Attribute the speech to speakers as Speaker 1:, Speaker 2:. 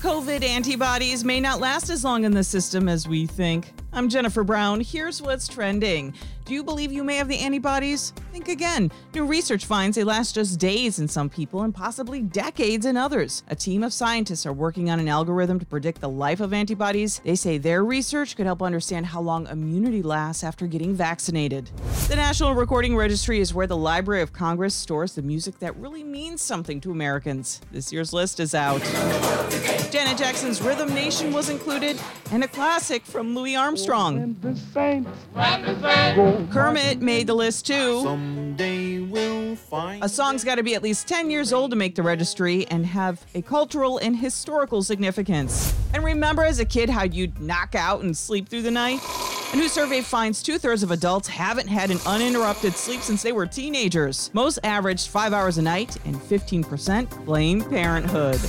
Speaker 1: COVID antibodies may not last as long in the system as we think. I'm Jennifer Brown. Here's what's trending. Do you believe you may have the antibodies? Think again. New research finds they last just days in some people and possibly decades in others. A team of scientists are working on an algorithm to predict the life of antibodies. They say their research could help understand how long immunity lasts after getting vaccinated. The National Recording Registry is where the Library of Congress stores the music that really means something to Americans. This year's list is out. Janet Jackson's Rhythm Nation was included, and a classic from Louis Armstrong. Kermit made the list too.
Speaker 2: Someday we'll find
Speaker 1: A song's got to be at least 10 years old to make the registry and have a cultural and historical significance. And remember as a kid how you'd knock out and sleep through the night? A new survey finds two thirds of adults haven't had an uninterrupted sleep since they were teenagers. Most averaged five hours a night, and 15% blame parenthood.